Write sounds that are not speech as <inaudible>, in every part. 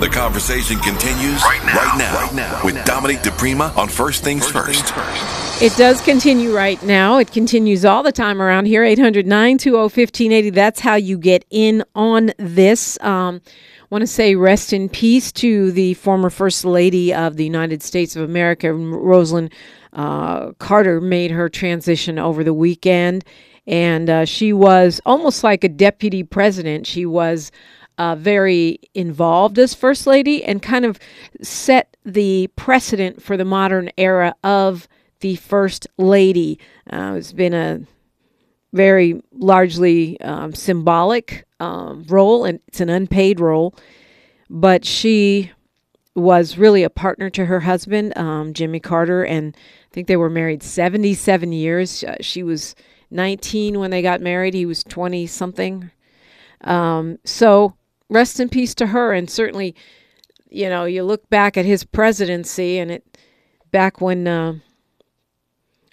The conversation continues right now, right now, right now with Dominique DePrima on First Things First. Things first. It does continue right now. It continues all the time around here. 800 920 1580. That's how you get in on this. Um, want to say rest in peace to the former First Lady of the United States of America, Rosalynn uh, Carter, made her transition over the weekend. And uh, she was almost like a deputy president. She was uh, very involved as First Lady and kind of set the precedent for the modern era of the First Lady. Uh, it's been a very largely um, symbolic um, role, and it's an unpaid role. But she was really a partner to her husband, um, Jimmy Carter, and I think they were married 77 years. Uh, she was 19 when they got married, he was 20 something. Um, so rest in peace to her. And certainly, you know, you look back at his presidency and it back when uh,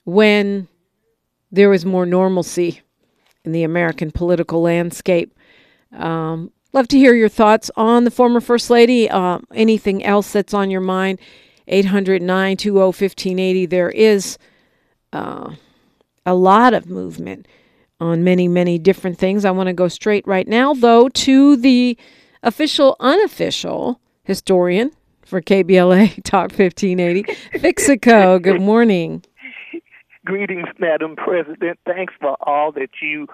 when there was more normalcy in the American political landscape. Um, love to hear your thoughts on the former First Lady. Uh, anything else that's on your mind? 800 920 1580. There is uh, a lot of movement on many, many different things. I want to go straight right now, though, to the official, unofficial historian for KBLA <laughs> Talk 1580, Fixico. Good morning. <laughs> Greetings, Madam President. Thanks for all that you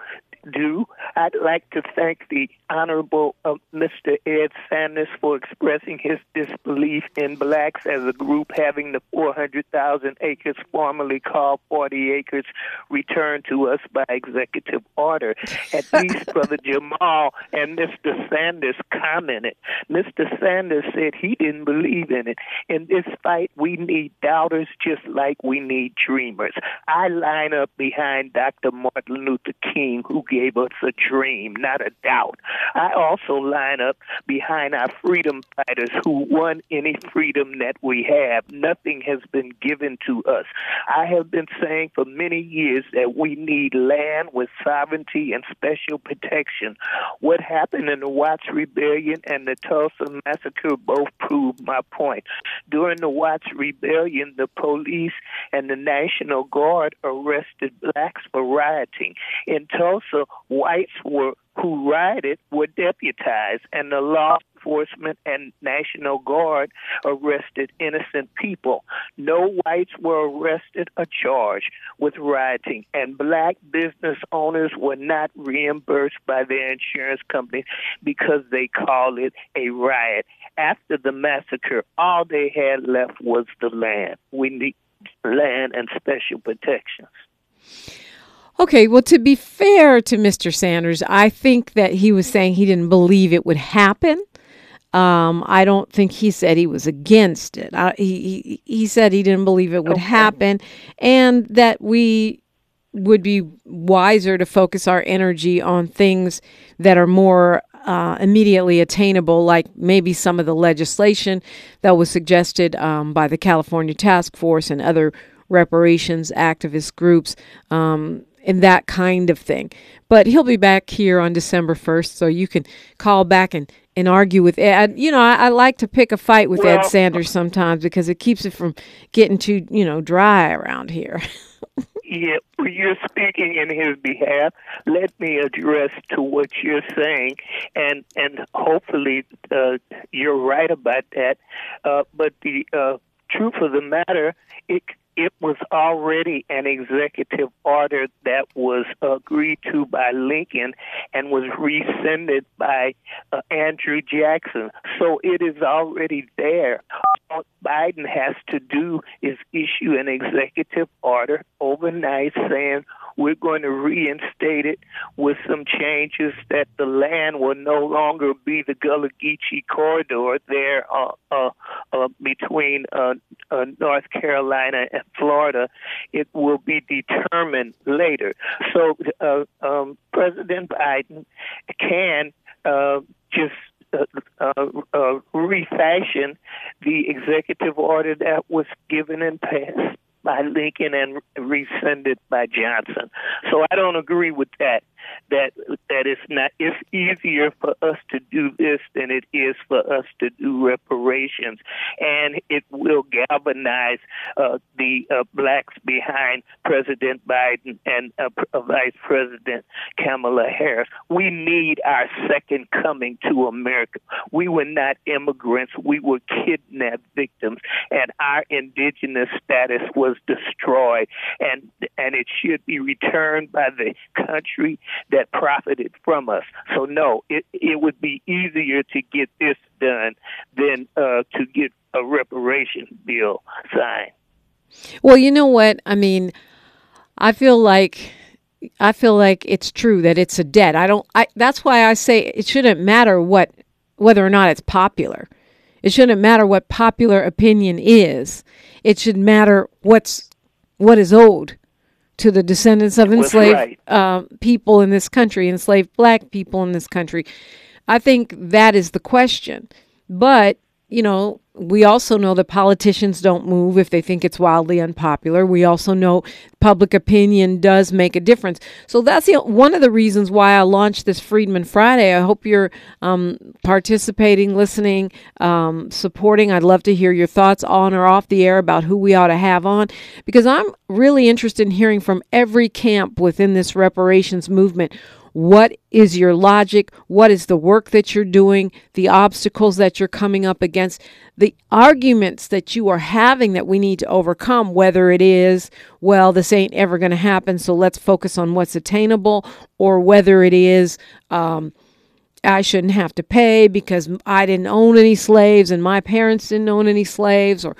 do. I'd like to thank the Honorable uh, Mr. Ed Sanders for expressing his disbelief in blacks as a group having the 400,000 acres formerly called 40 acres returned to us by executive order. At <laughs> least Brother Jamal and Mr. Sanders commented. Mr. Sanders said he didn't believe in it. In this fight, we need doubters just like we need dreamers. I line up behind Dr. Martin Luther King, who gave us a dream, not a doubt. I also line up behind our freedom fighters who won any freedom that we have. Nothing has been given to us. I have been saying for many years that we need land with sovereignty and special protection. What happened in the Watts Rebellion and the Tulsa Massacre both prove my point. During the Watts Rebellion, the police and the National Guard arrested blacks for rioting. In Tulsa, whites were who rioted were deputized, and the law enforcement and National Guard arrested innocent people. No whites were arrested or charged with rioting, and black business owners were not reimbursed by their insurance companies because they called it a riot. After the massacre, all they had left was the land. We need land and special protections. Okay, well, to be fair to Mr. Sanders, I think that he was saying he didn't believe it would happen. Um, I don't think he said he was against it. I, he, he said he didn't believe it would okay. happen, and that we would be wiser to focus our energy on things that are more uh, immediately attainable, like maybe some of the legislation that was suggested um, by the California Task Force and other reparations activist groups. Um, and that kind of thing. But he'll be back here on December 1st, so you can call back and, and argue with Ed. You know, I, I like to pick a fight with well, Ed Sanders sometimes because it keeps it from getting too, you know, dry around here. <laughs> yeah, you're speaking in his behalf. Let me address to what you're saying, and and hopefully uh, you're right about that. Uh, but the uh, truth of the matter, it it was already an executive order that was agreed to by Lincoln and was rescinded by uh, Andrew Jackson. So it is already there. Biden has to do is issue an executive order overnight saying we're going to reinstate it with some changes that the land will no longer be the Gullah Geechee corridor there uh, uh, uh, between uh, uh, North Carolina and Florida. It will be determined later. So uh, um, President Biden can uh, just uh, uh, uh, refashion the executive order that was given and passed by Lincoln and rescinded by Johnson. So I don't agree with that. That that it's not it's easier for us to do this than it is for us to do reparations, and it will galvanize uh, the uh, blacks behind President Biden and uh, Vice President Kamala Harris. We need our second coming to America. We were not immigrants; we were kidnapped victims, and our indigenous status was destroyed, and and it should be returned by the country that profited from us. So no, it it would be easier to get this done than uh, to get a reparation bill signed. Well, you know what? I mean, I feel like I feel like it's true that it's a debt. I don't I that's why I say it shouldn't matter what whether or not it's popular. It shouldn't matter what popular opinion is. It should matter what's what is owed to the descendants of enslaved right. uh, people in this country, enslaved black people in this country. I think that is the question. But, you know, we also know that politicians don't move if they think it's wildly unpopular. We also know public opinion does make a difference. So that's the, one of the reasons why I launched this Freedman Friday. I hope you're um, participating, listening, um, supporting. I'd love to hear your thoughts on or off the air about who we ought to have on because I'm really interested in hearing from every camp within this reparations movement what is your logic? What is the work that you're doing? The obstacles that you're coming up against? The arguments that you are having that we need to overcome, whether it is, well, this ain't ever going to happen, so let's focus on what's attainable, or whether it is, um, I shouldn't have to pay because I didn't own any slaves and my parents didn't own any slaves, or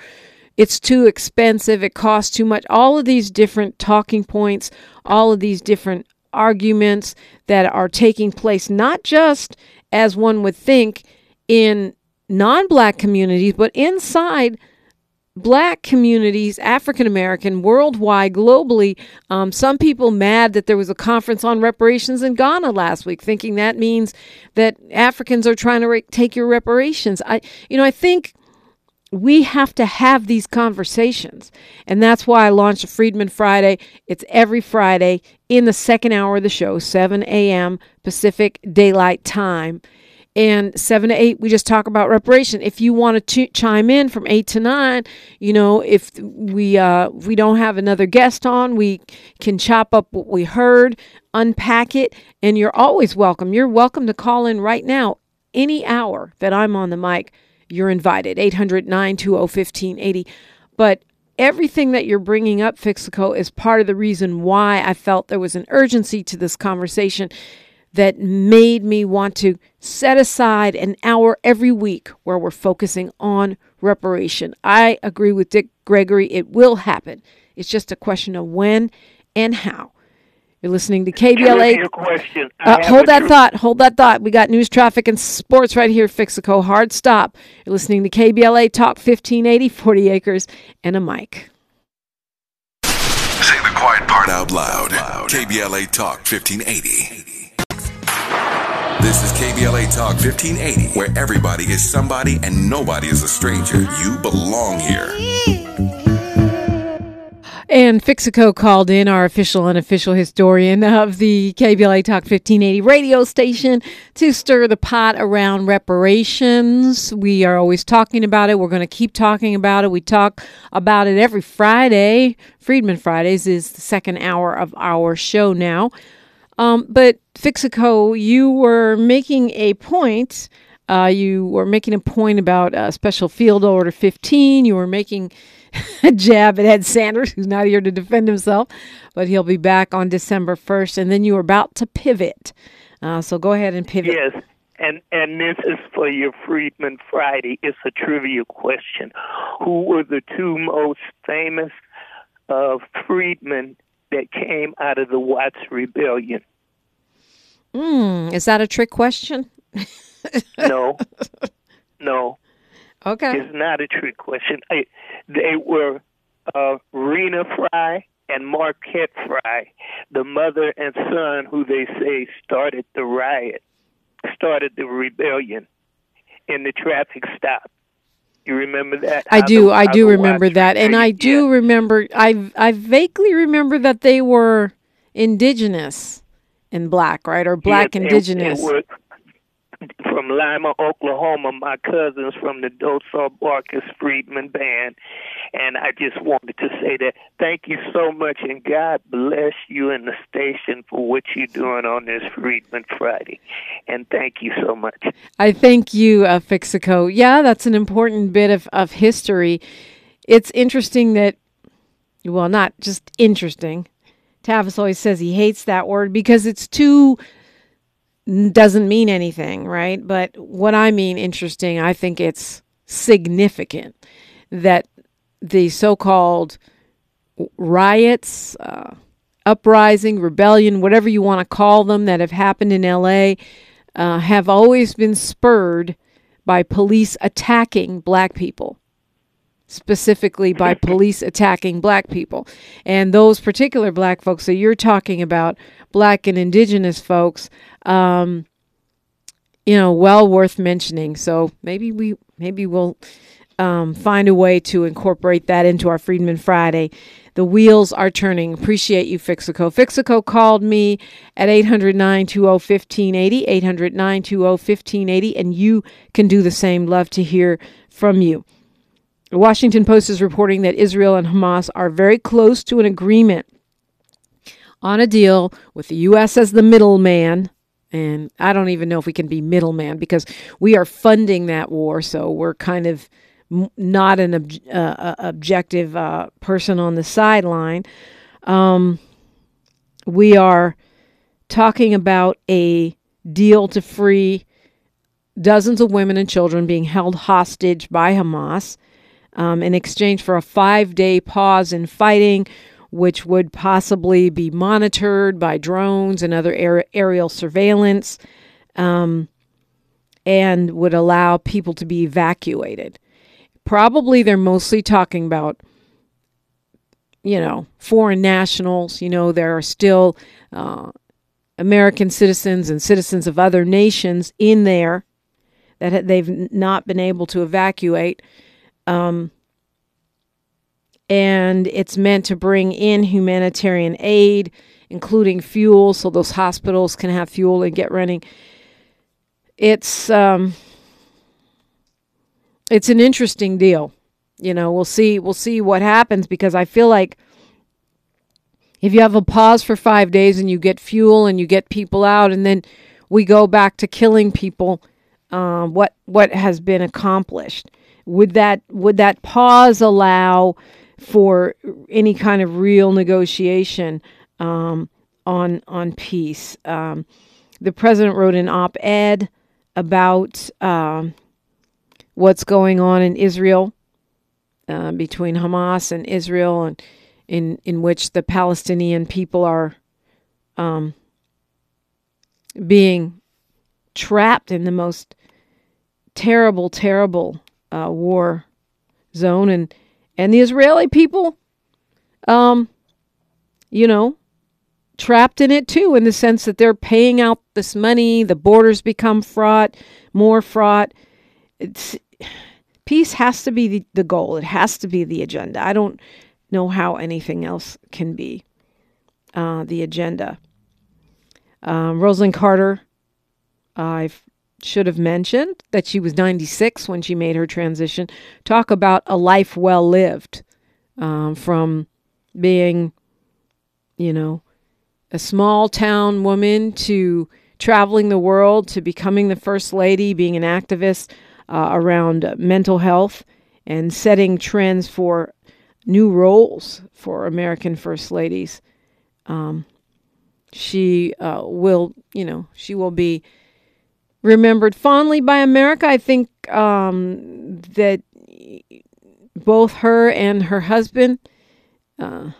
it's too expensive, it costs too much. All of these different talking points, all of these different arguments that are taking place, not just as one would think in non black communities, but inside black communities, African American, worldwide, globally. Um, some people mad that there was a conference on reparations in Ghana last week, thinking that means that Africans are trying to re- take your reparations. I, you know, I think we have to have these conversations. And that's why I launched a Freedman Friday. It's every Friday in the second hour of the show, 7 a.m. Pacific Daylight Time. And 7 to 8, we just talk about reparation. If you want to ch- chime in from 8 to 9, you know, if we, uh, we don't have another guest on, we can chop up what we heard, unpack it, and you're always welcome. You're welcome to call in right now, any hour that I'm on the mic you're invited. 800 920 1580. But everything that you're bringing up, Fixico, is part of the reason why I felt there was an urgency to this conversation that made me want to set aside an hour every week where we're focusing on reparation. I agree with Dick Gregory. It will happen. It's just a question of when and how. You're listening to KBLA. Question. Uh, hold that thought. Hold that thought. We got news, traffic, and sports right here, Fixico. Hard stop. You're listening to KBLA Talk 1580, 40 acres, and a mic. Say the quiet part out loud. KBLA Talk 1580. This is KBLA Talk 1580, where everybody is somebody and nobody is a stranger. You belong here. And Fixico called in, our official and unofficial historian of the KBLA Talk 1580 radio station, to stir the pot around reparations. We are always talking about it. We're going to keep talking about it. We talk about it every Friday. Freedman Fridays is the second hour of our show now. Um, but Fixico, you were making a point. Uh, you were making a point about uh, Special Field Order 15. You were making <laughs> jab at Ed Sanders, who's not here to defend himself, but he'll be back on December 1st. And then you are about to pivot. Uh, so go ahead and pivot. Yes. And and this is for your Freedman Friday. It's a trivia question. Who were the two most famous uh, freedmen that came out of the Watts Rebellion? Mm, is that a trick question? <laughs> no, no. Okay. It's not a trick question. I, they were uh, Rena Frye and Marquette Frye, the mother and son who they say started the riot, started the rebellion in the traffic stop. You remember that? I do. I do remember that, and I do yeah. remember. I I vaguely remember that they were indigenous and black, right? Or black Yes, indigenous. and we're from Lima, Oklahoma, my cousins from the Dosar Barkus Freedman Band. And I just wanted to say that thank you so much, and God bless you and the station for what you're doing on this Freedman Friday. And thank you so much. I thank you, uh, Fixico. Yeah, that's an important bit of, of history. It's interesting that, well, not just interesting. Tavis always says he hates that word because it's too doesn't mean anything, right? But what I mean interesting, I think it's significant that the so-called riots, uh, uprising, rebellion, whatever you want to call them, that have happened in LA, uh, have always been spurred by police attacking black people. Specifically, by <laughs> police attacking black people. And those particular black folks that you're talking about, black and indigenous folks, um, you know, well worth mentioning. So maybe we, maybe we'll um, find a way to incorporate that into our Freedman Friday. The wheels are turning. Appreciate you, Fixico. Fixico called me at 800 920 1580, 800 920 1580, and you can do the same. Love to hear from you. The Washington Post is reporting that Israel and Hamas are very close to an agreement on a deal with the U.S. as the middleman. And I don't even know if we can be middleman because we are funding that war. So we're kind of not an ob- uh, uh, objective uh, person on the sideline. Um, we are talking about a deal to free dozens of women and children being held hostage by Hamas um, in exchange for a five day pause in fighting, which would possibly be monitored by drones and other aer- aerial surveillance, um, and would allow people to be evacuated. Probably they're mostly talking about, you know, foreign nationals. You know, there are still uh, American citizens and citizens of other nations in there that they've not been able to evacuate. Um, and it's meant to bring in humanitarian aid, including fuel, so those hospitals can have fuel and get running. It's um, it's an interesting deal. You know, we'll see we'll see what happens because I feel like if you have a pause for five days and you get fuel and you get people out, and then we go back to killing people, uh, what what has been accomplished? Would that would that pause allow for any kind of real negotiation um, on on peace? Um, the president wrote an op-ed about um, what's going on in Israel uh, between Hamas and Israel, and in in which the Palestinian people are um, being trapped in the most terrible, terrible uh, war zone, and and the Israeli people, um, you know, trapped in it too, in the sense that they're paying out this money. The borders become fraught, more fraught. It's peace has to be the, the goal. It has to be the agenda. I don't know how anything else can be uh, the agenda. Um, Rosalynn Carter, I should have mentioned that she was 96 when she made her transition. Talk about a life well lived um, from being, you know, a small town woman to traveling the world to becoming the first lady, being an activist uh, around mental health and setting trends for new roles for American first ladies. Um, she uh, will, you know, she will be remembered fondly by America. I think um, that both her and her husband uh,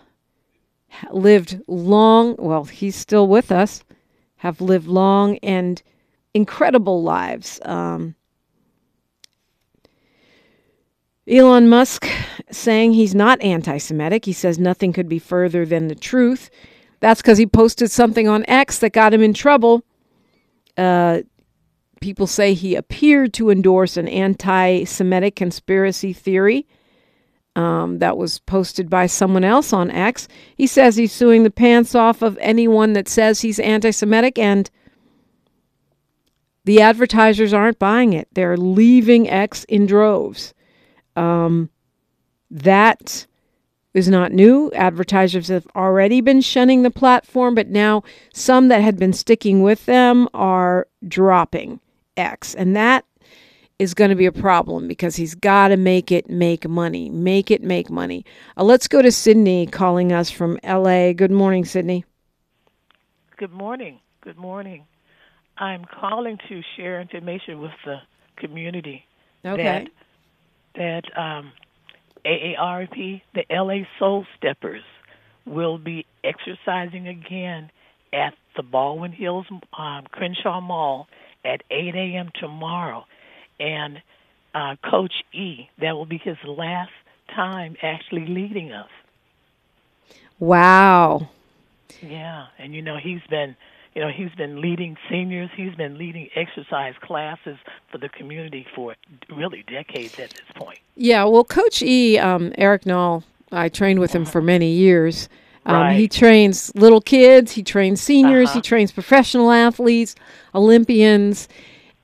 lived long. Well, he's still with us. Have lived long and incredible lives. Um, Elon Musk saying he's not anti Semitic. He says nothing could be further than the truth. That's because he posted something on X that got him in trouble. Uh, people say he appeared to endorse an anti Semitic conspiracy theory. um, that was posted by someone else on X. He says he's suing the pants off of anyone that says he's anti Semitic, and the advertisers aren't buying it. They're leaving X in droves. Um, that is not new. Advertisers have already been shunning the platform, but now some that had been sticking with them are dropping X. And that is going to be a problem because he's got to make it make money. Make it make money. Uh, let's go to Sydney calling us from LA. Good morning, Sydney. Good morning. Good morning. I'm calling to share information with the community okay. that that um, AARP, the LA Soul Steppers, will be exercising again at the Baldwin Hills um, Crenshaw Mall at 8 a.m. tomorrow, and uh, Coach E, that will be his last time actually leading us. Wow. Yeah, and you know he's been you know, he's been leading seniors, he's been leading exercise classes for the community for really decades at this point. Yeah, well, Coach E, um, Eric Null, I trained with him for many years. Um, Right. He trains little kids, he trains seniors, Uh-huh. he trains professional athletes, Olympians.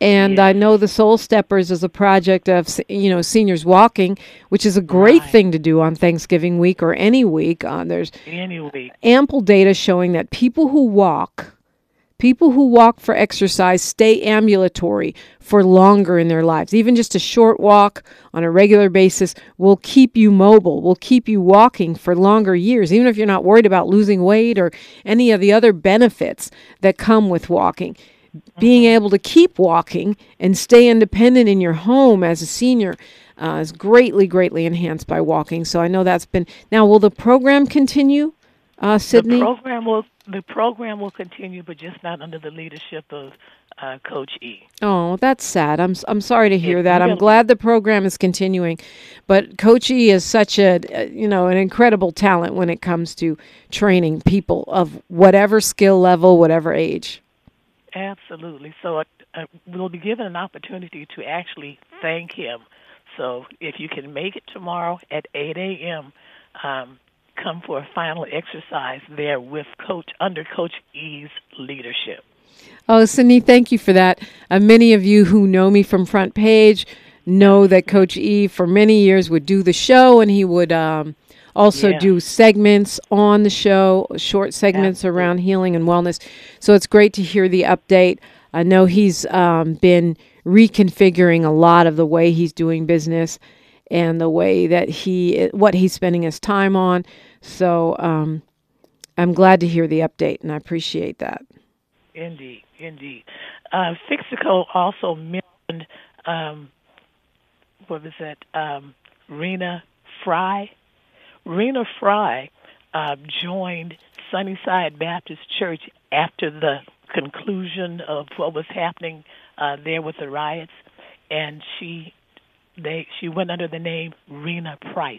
And Yeah. I know the Soul Steppers is a project of you know seniors walking, which is a great Right. thing to do on Thanksgiving week or any week. Uh, there's Anyway, ample data showing that people who walk, people who walk for exercise stay ambulatory for longer in their lives. Even just a short walk on a regular basis will keep you mobile, will keep you walking for longer years, even if you're not worried about losing weight or any of the other benefits that come with walking. Being able to keep walking and stay independent in your home as a senior uh, is greatly, greatly enhanced by walking. So I know that's been. Now, will the program continue, uh, Sydney? the program will the program will continue, but just not under the leadership of uh, Coach E. Oh, that's sad. I'm I'm sorry to hear It that. I'm glad the program is continuing, but Coach E is such a uh, you know an incredible talent when it comes to training people of whatever skill level, whatever age. Absolutely. So uh, uh, we'll be given an opportunity to actually thank him. So if you can make it tomorrow at 8 a.m., um, come for a final exercise there with Coach under Coach E's leadership. Oh, Sydney, thank you for that. Uh, many of you who know me from Front Page know that Coach E for many years would do the show, and he would um, also Yeah. do segments on the show, short segments Absolutely. around healing and wellness. So it's great to hear the update. I know he's um, been reconfiguring a lot of the way he's doing business and the way that he what he's spending his time on. So um, I'm glad to hear the update, and I appreciate that. Indeed, indeed. Uh, Fixico also mentioned, um, what was that, um, Rena Frye. Rena Frye uh, joined Sunnyside Baptist Church after the conclusion of what was happening uh, there with the riots, and she they she went under the name Rena Price,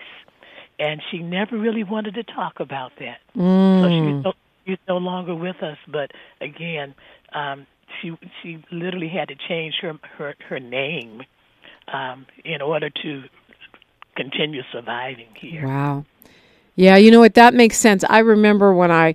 and she never really wanted to talk about that. So she's no, she's no longer with us. But again, um, she she literally had to change her her her name um, in order to continue surviving here. Wow. Yeah, you know what? That makes sense. I remember when I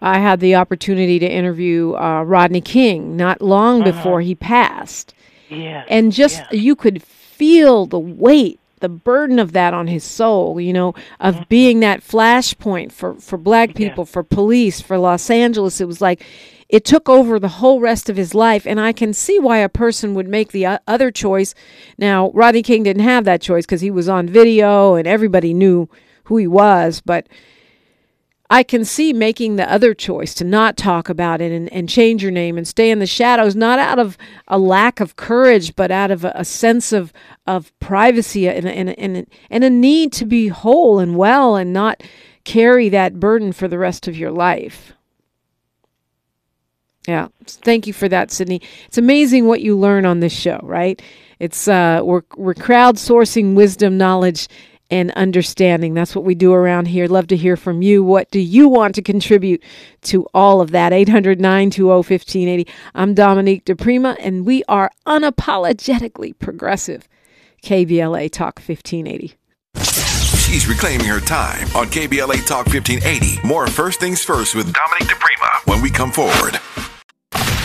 I had the opportunity to interview uh, Rodney King not long before he passed, Yeah, and just yeah. you could feel the weight, the burden of that on his soul. You know, of being that flashpoint for for Black Mm-hmm. Yeah. people, for police, for Los Angeles. It was like it took over the whole rest of his life, and I can see why a person would make the other choice. Now, Rodney King didn't have that choice because he was on video and everybody knew who he was, but I can see making the other choice to not talk about it and, and change your name and stay in the shadows, not out of a lack of courage, but out of a, a sense of, of privacy and, and, and, and a need to be whole and well and not carry that burden for the rest of your life. Yeah, thank you for that, Sydney. It's amazing what you learn on this show, right? It's uh, we're we're crowdsourcing wisdom, knowledge, and understanding. That's what we do around here. Love to hear from you. What do you want to contribute to all of that? 800 920 1580. I'm Dominique DePrima, and we are unapologetically progressive. KBLA Talk 1580. She's reclaiming her time on KBLA Talk 1580. More First Things First with Dominique DePrima when we come forward.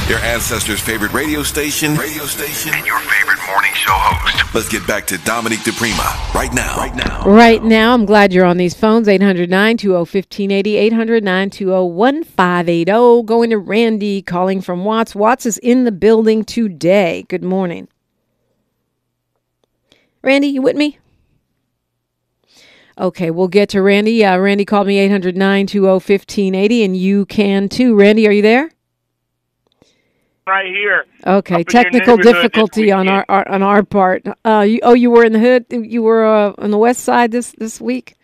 Your ancestors' favorite radio station, radio station, and your favorite morning show host. Let's get back to Dominique DePrima right now. Right now. Right now, I'm glad you're on these phones 800 920 1580, 800 920 1580. Going to Randy calling from Watts. Watts is in the building today. Good morning. Randy, you with me? Okay, we'll get to Randy. Uh, Randy called me 800 920 1580, and you can too. Randy, are you there? Right here. Okay, Up in your technical difficulty on our, our on our part. Uh, you, oh, you were in the hood. You were uh, on the west side this this week.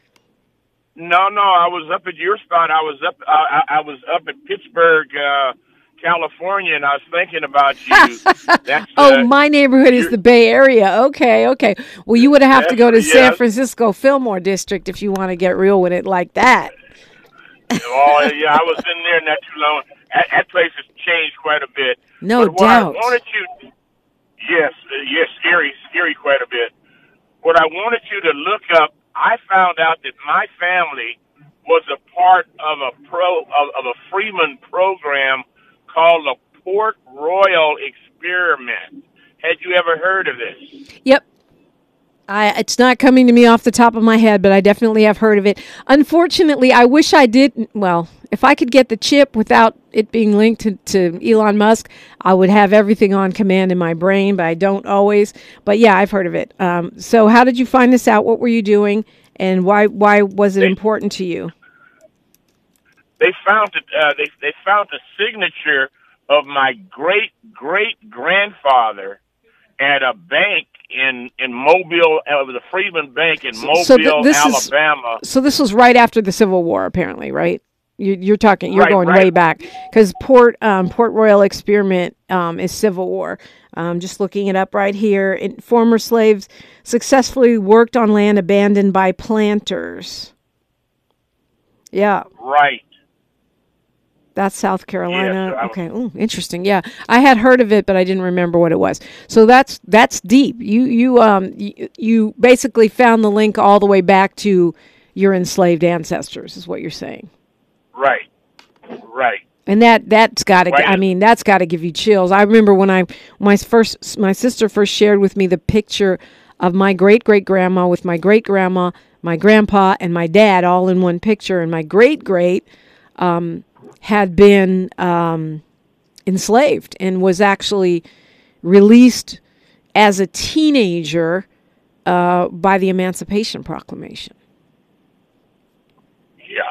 No, no, I was up at your spot. I was up. I, I was up at Pittsburgh, uh, California, and I was thinking about you. <laughs> That's Oh, uh, my neighborhood is the Bay Area. Okay, okay. Well, you would have to go to Yes, San. Francisco Fillmore District if you want to get real with it like that. Oh yeah, I was in there not too long. That, that place has changed quite a bit. No but what doubt. I wanted you, yes, yes, scary, scary quite a bit. What I wanted you to look up, I found out that my family was a part of a pro of, of a Freeman program called the Port Royal Experiment. Had you ever heard of this? Yep. I, it's not coming to me off the top of my head, but I definitely have heard of it. Unfortunately, I wish I did. Well, if I could get the chip without it being linked to, to Elon Musk, I would have everything on command in my brain, but I don't always. But yeah, I've heard of it. Um, so, how did you find this out? What were you doing? And why, why was it They- important to you? they found it. Uh, they they found the signature of my great great grandfather at a bank in in Mobile, uh, the Freedman Bank in Mobile, so th- this is- Alabama. So this was right after the Civil War, apparently, right? You, you're talking. You're Right, going right. way back because Port um, Port Royal Experiment um, is Civil War. Um, just looking it up right here. It, former slaves successfully worked on land abandoned by planters. Yeah, right. That's South Carolina. I was- okay, Ooh, interesting. Yeah, I had heard of it, but I didn't remember what it was. So that's that's deep. You you um you, you basically found the link all the way back to your enslaved ancestors, is what you're saying. Right. Right. And that that's got to Right. I mean that's got to give you chills. I remember when I my first my sister first shared with me the picture of my great great grandma with my great grandma, my grandpa and my dad all in one picture and my great great um, had been um, enslaved and was actually released as a teenager uh, by the Emancipation Proclamation. Yeah.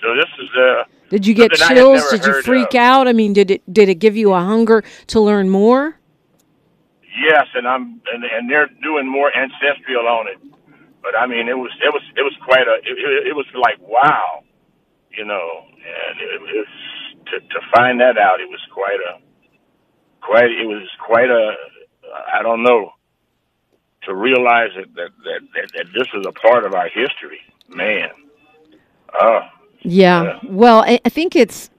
So this is uh Did you get Something I had chills? Did you freak of. out? I mean, did it did it give you a hunger to learn more? yes, and I'm and, and they're doing more ancestral on it. But I mean, it was it was it was quite a it, it was like wow, you know, and it, was to to find that out. It was quite a quite it was quite a I don't know to realize that that that, that, that this was a part of our history, man. Oh, Yeah. Well, I, I think it's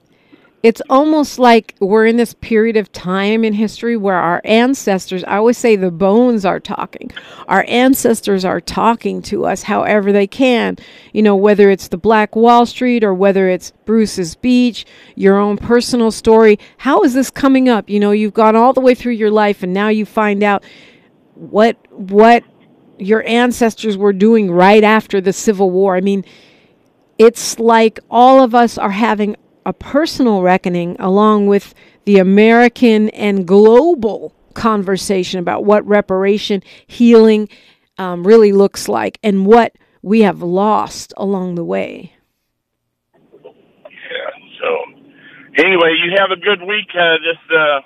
it's almost like we're in this period of time in history where our ancestors, I always say the bones are talking. Our ancestors are talking to us however they can. You know, whether it's the Black Wall Street or whether it's Bruce's Beach, your own personal story. How is this coming up? You know, you've gone all the way through your life and now you find out what what your ancestors were doing right after the Civil War. I mean, it's like all of us are having a personal reckoning along with the American and global conversation about what reparation healing um, really looks like and what we have lost along the way. yeah. So anyway, you have a good week uh, this uh,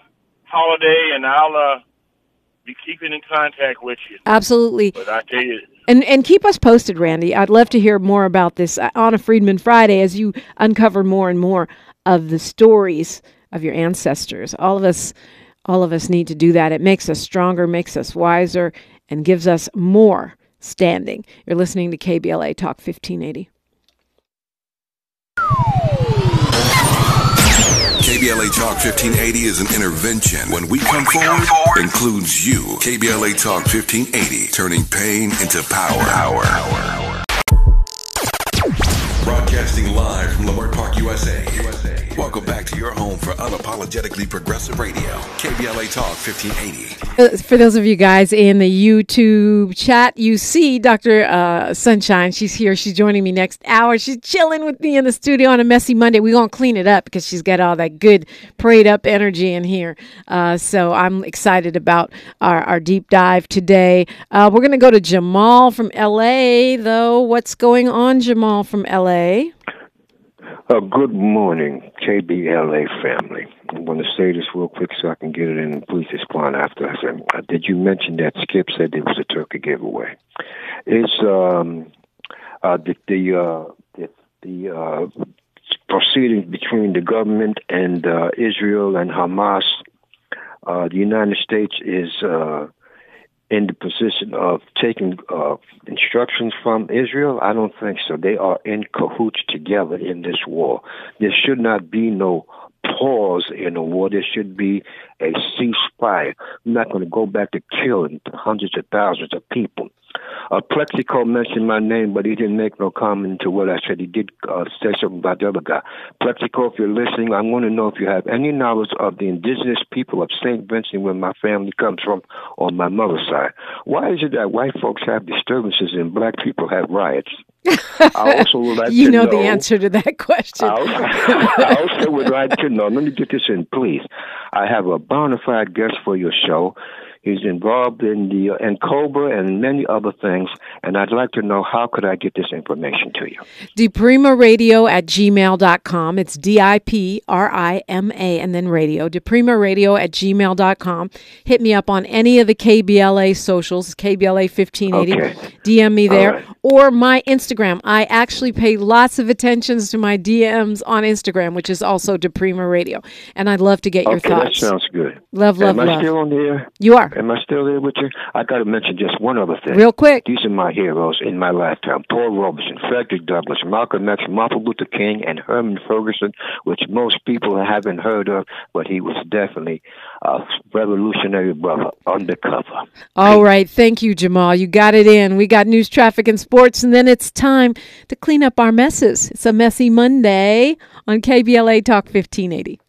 holiday, and I'll uh, be keeping in contact with you. Absolutely. But I tell you, And and keep us posted, Randy. I'd love to hear more about this uh, on a Freedman Friday as you uncover more and more of the stories of your ancestors. All of us all of us need to do that. It makes us stronger, makes us wiser, and gives us more standing. You're listening to KBLA Talk 1580. KBLA Talk 1580 is an intervention. When we come, forward, includes you. KBLA Talk 1580, turning pain into power. Power. Broadcasting live from Leimert Park, USA. Welcome back to your home for unapologetically progressive radio. KBLA Talk 1580. Uh, For those of you guys in the YouTube chat, you see Dr. Uh, Sunshine. She's here. She's joining me next hour. She's chilling with me in the studio on a messy Monday. We're going to clean it up because she's got all that good prayed up energy in here. Uh, so I'm excited about our, our deep dive today. Uh, we're going to go to Jamal from LA, though. What's going on, Jamal from LA? Uh, good morning, KBLA family. I'm going to say this real quick so I can get it in and please respond after. I said, uh, did you mention that Skip said there was a turkey giveaway? It's um, uh, the the uh, the, the uh, proceedings between the government and uh, Israel and Hamas. Uh, the United States is uh, in the position of taking uh, instructions from Israel? I don't think so. They are in cahoots together in this war. There should not be no pause in the war. There should be a ceasefire. I'm not going to go back to killing hundreds of thousands of people. Uh, Plexico mentioned my name, but he didn't make no comment to what I said. He did uh, say something about the other guy. Plexico, if you're listening, I want to know if you have any knowledge of the indigenous people of St. Vincent, where my family comes from, on my mother's side. Why is it that white folks have disturbances and black people have riots? I also would like <laughs> you to know, know the answer to that question. I also, <laughs> I also would like to know. Let me get this in, please. I have a bona fide guest for your show. He's involved in the uh, N'COBRA and many other things, and I'd like to know how could I get this information to you? DiPrimaRadio at gmail.com. It's D I P R I M A and then radio. DiPrimaRadio at gmail.com. Hit me up on any of the KBLA socials, KBLA 1580. Okay. DM me there. right. Or my Instagram. I actually pay lots of attentions to my DMs on Instagram, which is also DiPrima Radio. And I'd love to get your okay, that sounds good. Love, love, Am I love. still on the air? You are. Am I still there with you? I got to mention just one other thing. Real quick. These are my heroes in my lifetime: Paul Robeson, Frederick Douglass, Malcolm X, Martin Luther King, and Herman Ferguson, which most people haven't heard of, but he was definitely a revolutionary brother undercover. All right. Thank you, Jamal. You got it in. We got news, traffic, and sports, and then it's time to clean up our messes. It's a messy Monday on KBLA Talk 1580.